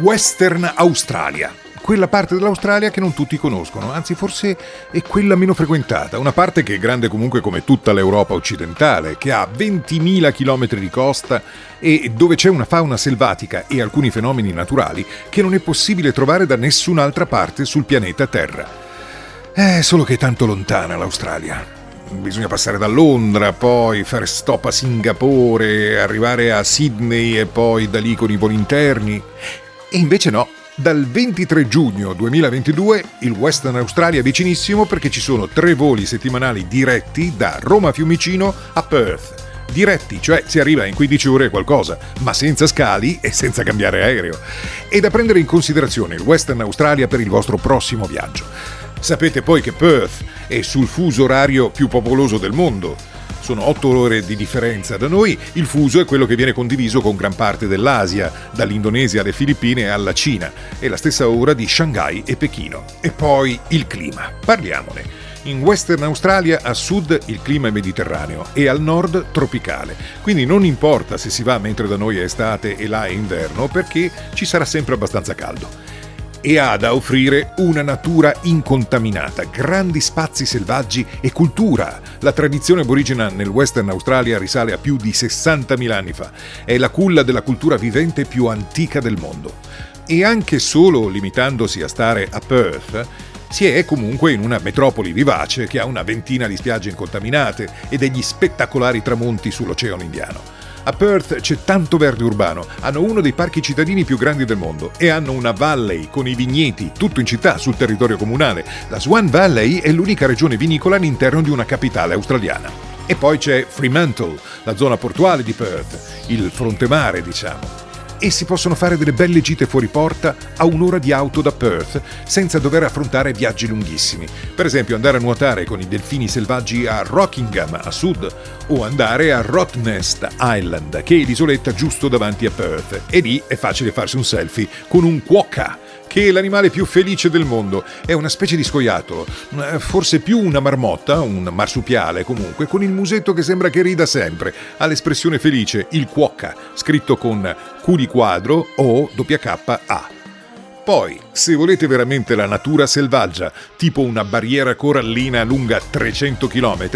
Western Australia quella parte dell'Australia che non tutti conoscono, anzi forse è quella meno frequentata, una parte che è grande comunque come tutta l'Europa occidentale, che ha 20.000 km di costa e dove c'è una fauna selvatica e alcuni fenomeni naturali che non è possibile trovare da nessun'altra parte sul pianeta Terra. È solo che è tanto lontana l'Australia. Bisogna passare da Londra, poi fare stop a Singapore, arrivare a Sydney e poi da lì con i voli interni. E invece no, dal 23 giugno 2022 il Western Australia è vicinissimo perché ci sono tre voli settimanali diretti da Roma Fiumicino a Perth. Diretti, cioè si arriva in 15 ore e qualcosa, ma senza scali e senza cambiare aereo. E da prendere in considerazione il Western Australia per il vostro prossimo viaggio. Sapete poi che Perth è sul fuso orario più popoloso del mondo sono 8 ore di differenza da noi, il fuso è quello che viene condiviso con gran parte dell'Asia, dall'Indonesia alle Filippine alla Cina, e la stessa ora di Shanghai e Pechino. E poi il clima. Parliamone. In Western Australia a sud il clima è mediterraneo e al nord tropicale, quindi non importa se si va mentre da noi è estate e là è inverno perché ci sarà sempre abbastanza caldo e ha da offrire una natura incontaminata, grandi spazi selvaggi e cultura. La tradizione aborigena nel Western Australia risale a più di 60.000 anni fa. È la culla della cultura vivente più antica del mondo. E anche solo limitandosi a stare a Perth, si è comunque in una metropoli vivace che ha una ventina di spiagge incontaminate e degli spettacolari tramonti sull'Oceano Indiano. A Perth c'è tanto verde urbano, hanno uno dei parchi cittadini più grandi del mondo e hanno una valley con i vigneti, tutto in città, sul territorio comunale. La Swan Valley è l'unica regione vinicola all'interno di una capitale australiana. E poi c'è Fremantle, la zona portuale di Perth, il fronte mare, diciamo e si possono fare delle belle gite fuori porta a un'ora di auto da Perth senza dover affrontare viaggi lunghissimi. Per esempio andare a nuotare con i delfini selvaggi a Rockingham a sud o andare a Rottnest Island che è l'isoletta giusto davanti a Perth e lì è facile farsi un selfie con un quokka che è l'animale più felice del mondo. È una specie di scoiattolo, eh, forse più una marmotta, un marsupiale comunque, con il musetto che sembra che rida sempre. Ha l'espressione felice, il quokka, scritto con Q di quadro o WKA. Poi, se volete veramente la natura selvaggia, tipo una barriera corallina lunga 300 km,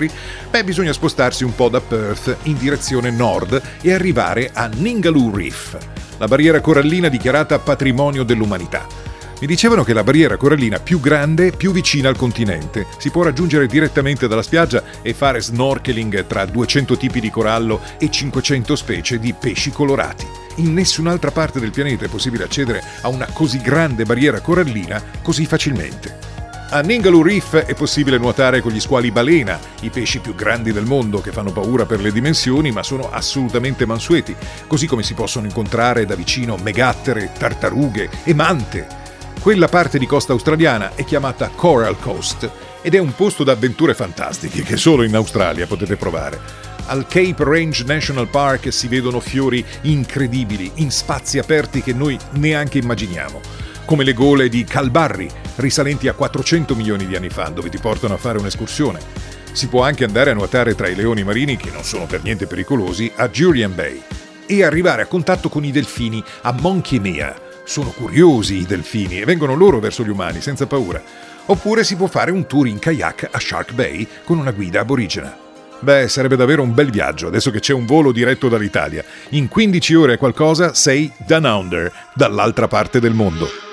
beh, bisogna spostarsi un po' da Perth in direzione nord e arrivare a Ningaloo Reef, la barriera corallina dichiarata patrimonio dell'umanità. Mi dicevano che la barriera corallina più grande, più vicina al continente. Si può raggiungere direttamente dalla spiaggia e fare snorkeling tra 200 tipi di corallo e 500 specie di pesci colorati in nessun'altra parte del pianeta è possibile accedere a una così grande barriera corallina così facilmente. A Ningaloo Reef è possibile nuotare con gli squali balena, i pesci più grandi del mondo che fanno paura per le dimensioni ma sono assolutamente mansueti, così come si possono incontrare da vicino megattere, tartarughe e mante. Quella parte di costa australiana è chiamata Coral Coast ed è un posto d'avventure fantastiche che solo in Australia potete provare. Al Cape Range National Park si vedono fiori incredibili in spazi aperti che noi neanche immaginiamo, come le gole di Calbarri, risalenti a 400 milioni di anni fa, dove ti portano a fare un'escursione. Si può anche andare a nuotare tra i leoni marini, che non sono per niente pericolosi, a Julian Bay e arrivare a contatto con i delfini a Monkey Mea. Sono curiosi i delfini e vengono loro verso gli umani senza paura. Oppure si può fare un tour in kayak a Shark Bay con una guida aborigena. Beh, sarebbe davvero un bel viaggio, adesso che c'è un volo diretto dall'Italia. In 15 ore e qualcosa sei down under, dall'altra parte del mondo.